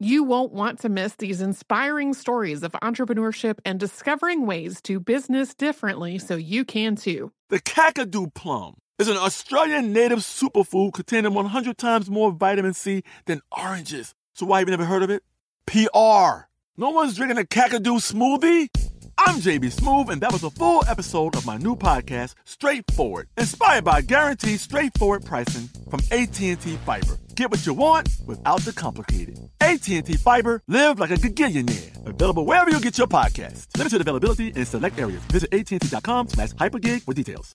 You won't want to miss these inspiring stories of entrepreneurship and discovering ways to business differently so you can too. The Kakadu plum is an Australian native superfood containing 100 times more vitamin C than oranges. So why have you never heard of it? PR. No one's drinking a Kakadu smoothie? I'm JB Smoove, and that was a full episode of my new podcast, Straightforward, inspired by guaranteed straightforward pricing from AT&T Fiber. Get what you want without the complicated. AT&T Fiber, live like a gigillionaire. Available wherever you get your podcast. Limited availability in select areas. Visit AT&T.com slash hypergig for details.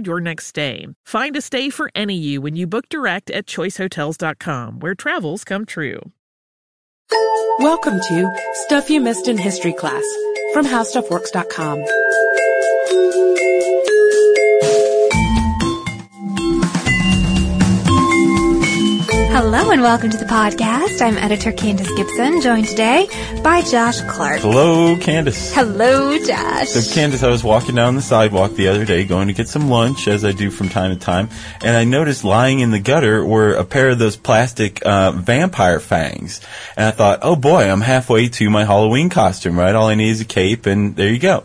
your next stay. Find a stay for any you when you book direct at choicehotels.com, where travels come true. Welcome to Stuff You Missed in History Class from HowStuffWorks.com. Hello and welcome to the podcast. I'm editor Candace Gibson, joined today by Josh Clark. Hello, Candace. Hello, Josh. So, Candace, I was walking down the sidewalk the other day going to get some lunch, as I do from time to time, and I noticed lying in the gutter were a pair of those plastic uh, vampire fangs. And I thought, oh boy, I'm halfway to my Halloween costume, right? All I need is a cape, and there you go.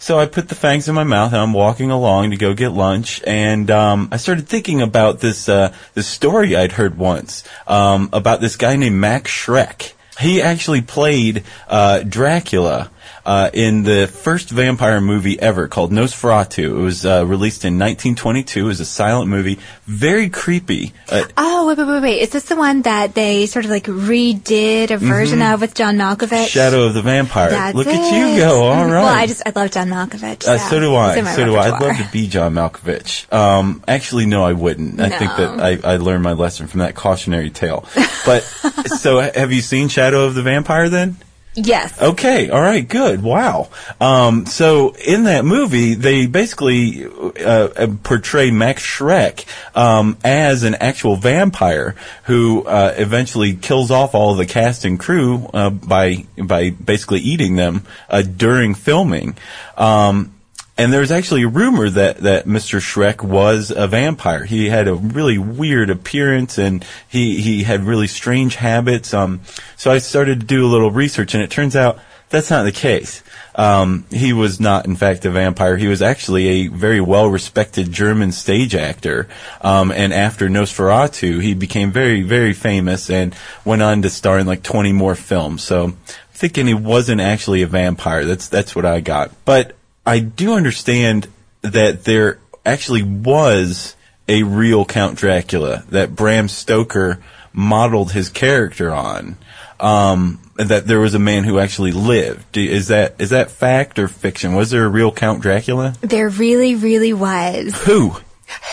So I put the fangs in my mouth and I'm walking along to go get lunch, and um, I started thinking about this uh, this story I'd heard once um, about this guy named Max Schreck. He actually played uh, Dracula uh, in the first vampire movie ever called Nosferatu. It was uh, released in 1922. It was a silent movie, very creepy. Uh, oh, wait, wait, wait, wait. Is this the one that they sort of like redid a version Mhm. of with John Malkovich? Shadow of the Vampire. That's Look at you go. All right. Well, I just, I love John Malkovich. Uh, so do I. He's in my So do I. I'd love to be John Malkovich. Um, actually, no, I wouldn't. I think that I, I learned my lesson from that cautionary tale. But so, have you seen Shadow of the Vampire then? Yes. Okay, all right, good. Wow. Um, so in that movie, they basically uh, portray Max Schreck um, as an actual vampire who uh, eventually kills off all of the cast and crew uh, by by basically eating them uh, during filming. Um, and there's actually a rumor that, that Mr. Schreck was a vampire. He had a really weird appearance and he, he had really strange habits. Um, so I started to do a little research and it turns out that's not the case. Um, he was not, in fact, a vampire. He was actually a very well-respected German stage actor. Um, and after Nosferatu, he became very, very famous and went on to star in like 20 more films. So I'm thinking he wasn't actually a vampire. That's, that's what I got. But I do understand that there actually was a real Count Dracula that Bram Stoker modeled his character on. Um, that there was a man who actually lived. Is that is that fact or fiction? Was there a real Count Dracula? There really, really was. Who?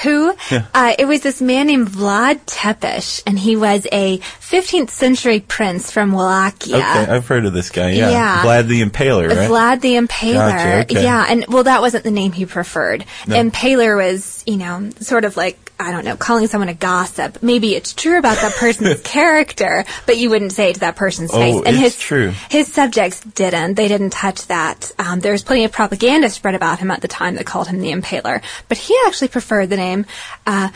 Who? Uh, it was this man named Vlad Tepes, and he was a 15th century prince from Wallachia. Okay, I've heard of this guy. Yeah, Yeah. Vlad the Impaler, right? Vlad the Impaler. Gotcha, okay. Yeah, and well, that wasn't the name he preferred. Impaler was, you know, sort of like, I don't know, calling someone a gossip. Maybe it's true about that person's character, but you wouldn't say it to that person's Oh, face. And it's his, true. His subjects didn't. They didn't touch that. Um, there was plenty of propaganda spread about him at the time that called him the Impaler. But he actually preferred the name, uh,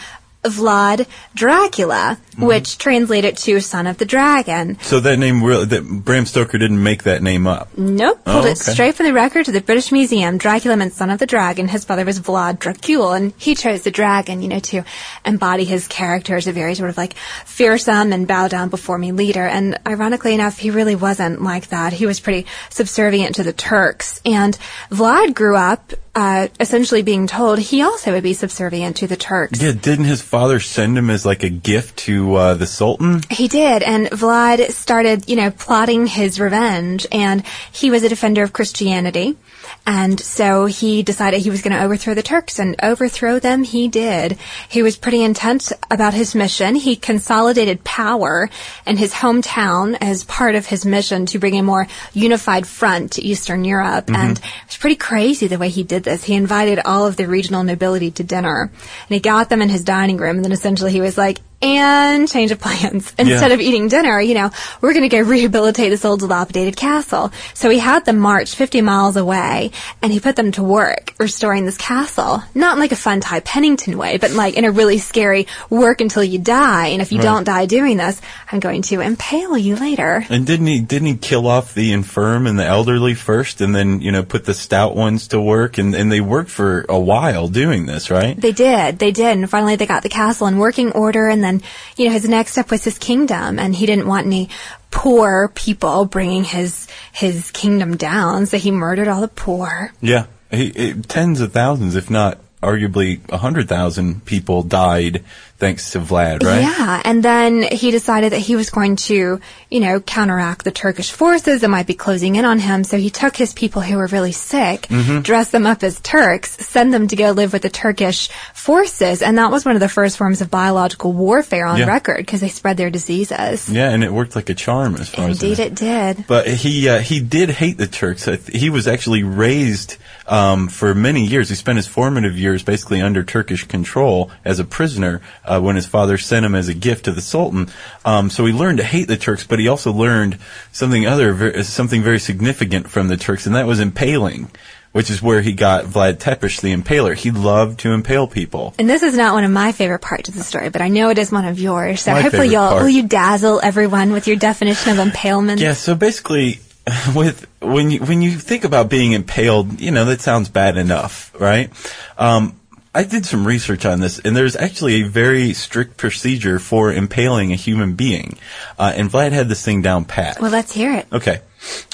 Vlad Dracula, Mm-hmm. which translated to son of the dragon. so that name, really, that Bram Stoker didn't make that name up. Nope, Oh, pulled it straight from the record to the British Museum. Dracula meant son of the dragon. His father was Vlad Dracul, and he chose the dragon, you know, to embody his character as a very sort of like fearsome and bow down before me leader. And ironically enough, he really wasn't like that. He was pretty subservient to the Turks. And Vlad grew up uh, essentially being told he also would be subservient to the Turks. Yeah, didn't his father send him as like a gift to uh, the Sultan? He did, and Vlad started, you know, plotting his revenge, and he was a defender of Christianity. And so he decided he was going to overthrow the Turks, and overthrow them he did. He was pretty intent about his mission. He consolidated power in his hometown as part of his mission to bring a more unified front to Eastern Europe. Mm-hmm. And it was pretty crazy the way he did this. He invited all of the regional nobility to dinner, and he got them in his dining room, and then essentially he was like, and change of plans. Instead Yeah. of eating dinner, you know, we're going to go rehabilitate this old dilapidated castle. So he had them march 50 miles away and he put them to work restoring this castle. Not in like a fun Ty Pennington way, but like in a really scary work until you die. And if you don't die doing this, I'm going to impale you later. And didn't he didn't he kill off the infirm and the elderly first, and then you know put the stout ones to work, and and they worked for a while doing this, right? They did, they did, and finally they got the castle in working order, and then, you know, his next step was his kingdom, and he didn't want any poor people bringing his, his kingdom down, so he murdered all the poor. Yeah, he, tens of thousands, if not arguably a hundred thousand people died thanks to Vlad, right? Yeah, and then he decided that he was going to, you know, counteract the Turkish forces that might be closing in on him. So he took his people who were really sick, Mm-hmm. dressed them up as Turks, send them to go live with the Turkish forces, and that was one of the first forms of biological warfare on Yeah. record because they spread their diseases. Yeah, and it worked like a charm as far as Indeed, it did. But he uh, he did hate the Turks. He was actually raised um, for many years. He spent his formative years basically under Turkish control as a prisoner uh, when his father sent him as a gift to the Sultan. Um, so he learned to hate the Turks, but he also learned something other something very significant from the Turks, and that was impaling. Which is where he got Vlad Tepes, the impaler. He loved to impale people. And this is not one of my favorite parts of the story, but I know it is one of yours. So My hopefully you'll part. will you dazzle everyone with your definition of impalement. Yeah, so basically, with when you when you think about being impaled, you know that sounds bad enough, right? Um, I did some research on this, and there's actually a very strict procedure for impaling a human being, uh, and Vlad had this thing down pat. Well, let's hear it. Okay.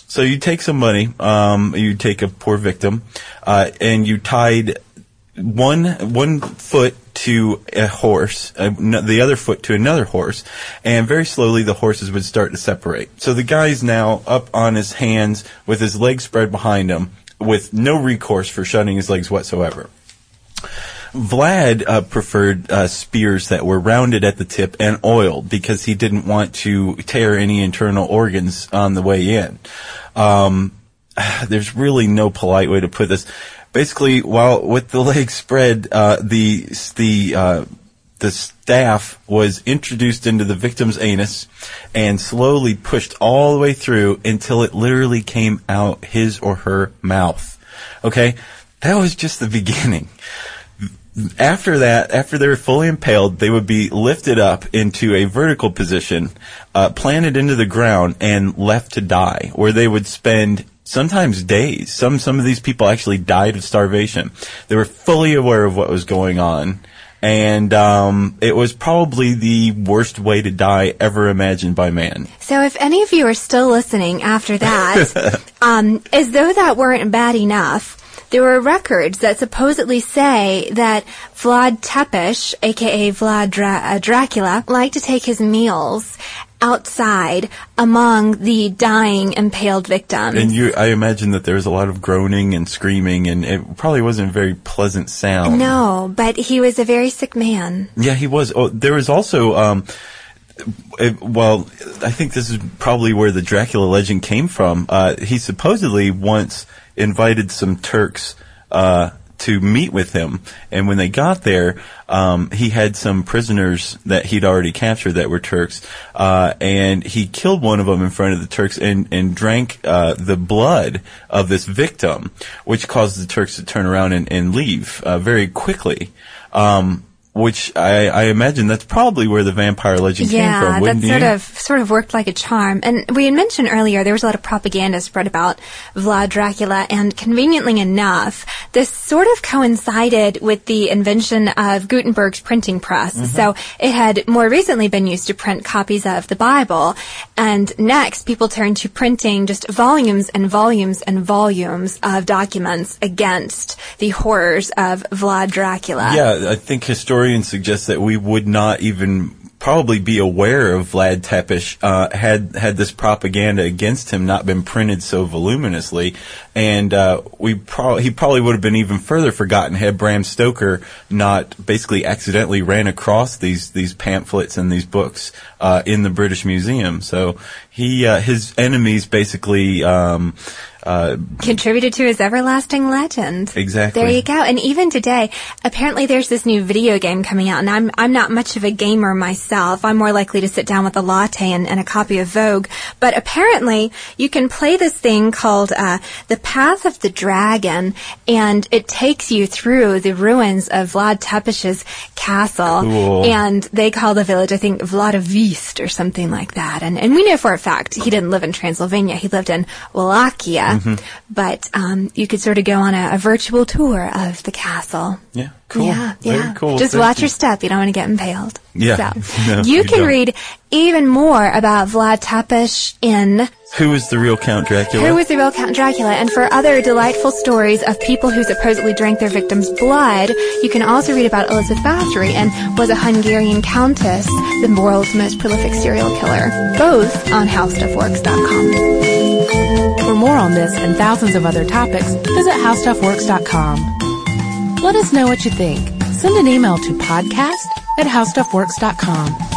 So you take somebody, um, you take a poor victim, uh, and you tied one one foot to a horse, uh, the other foot to another horse, and very slowly the horses would start to separate. So the guy's now up on his hands with his legs spread behind him, with no recourse for shutting his legs whatsoever. Vlad uh, preferred uh, spears that were rounded at the tip and oiled because he didn't want to tear any internal organs on the way in. Um, there's really no polite way to put this. Basically, while with the legs spread, uh, the the uh, the staff was introduced into the victim's anus and slowly pushed all the way through until it literally came out his or her mouth. Okay, that was just the beginning after that, after they were fully impaled, they would be lifted up into a vertical position, uh, planted into the ground, and left to die, where they would spend sometimes days. Some some of these people actually died of starvation. They were fully aware of what was going on. And um, it was probably the worst way to die ever imagined by man. So if any of you are still listening after that, um, as though that weren't bad enough, there were records that supposedly say that Vlad Tepes, aka Vlad Dra- uh, Dracula, liked to take his meals outside among the dying impaled victims. And you, I imagine that there was a lot of groaning and screaming, and it probably wasn't a very pleasant sound. no, but he was a very sick man. Yeah, he was. Oh, there was also, um, it, well, I think this is probably where the Dracula legend came from. Uh, he supposedly once invited some Turks uh, to meet with him, and when they got there, um, he had some prisoners that he'd already captured that were Turks, uh, and he killed one of them in front of the Turks and and drank uh, the blood of this victim, which caused the Turks to turn around and, and leave uh, very quickly. Um, which I, I imagine that's probably where the vampire legend came from. Yeah, that sort you? of sort of worked like a charm. And we had mentioned earlier there was a lot of propaganda spread about Vlad Dracula, and conveniently enough, this sort of coincided with the invention of Gutenberg's printing press. Mm-hmm. So it had more recently been used to print copies of the Bible, and next people turned to printing just volumes and volumes and volumes of documents against the horrors of Vlad Dracula. Yeah, I think historians suggest that we would not even probably be aware of Vlad Tepes uh, had had this propaganda against him not been printed so voluminously, and uh, we pro- he probably would have been even further forgotten had Bram Stoker not basically accidentally ran across these these pamphlets and these books uh, in the British Museum. So he uh, his enemies basically. Um, uh, contributed to his everlasting legend. Exactly. There you go. And even today, apparently there's this new video game coming out, and I'm I'm not much of a gamer myself. I'm more likely to sit down with a latte and, and a copy of Vogue. But apparently, you can play this thing called uh, the Path of the Dragon, and it takes you through the ruins of Vlad Tepes's castle, Cool. and they call the village, I think, Vladivist or something like that. And and we know for a fact he didn't live in Transylvania. He lived in Wallachia. Mm-hmm. But um, you could sort of go on a, a virtual tour of the castle. yeah, cool. Yeah, Very yeah. cool. Just Thank watch you. your step. You don't want to get impaled. Yeah. So, No, you you can don't. read even more about Vlad Tepes in Who is the real Count Dracula? Who was the Real Count Dracula? And for other delightful stories of people who supposedly drank their victims' blood, you can also read about Elizabeth Bathory and was a Hungarian countess, the world's most prolific serial killer. Both on HowStuffWorks.com. For more on this and thousands of other topics, visit howstuffworks.com. Let us know what you think. Send an email to podcast at howstuffworks.com.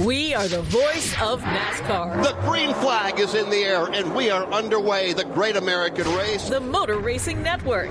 We are the voice of NASCAR. The green flag is in the air, and we are underway. The great American race. The Motor Racing Network.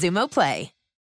Xumo Play.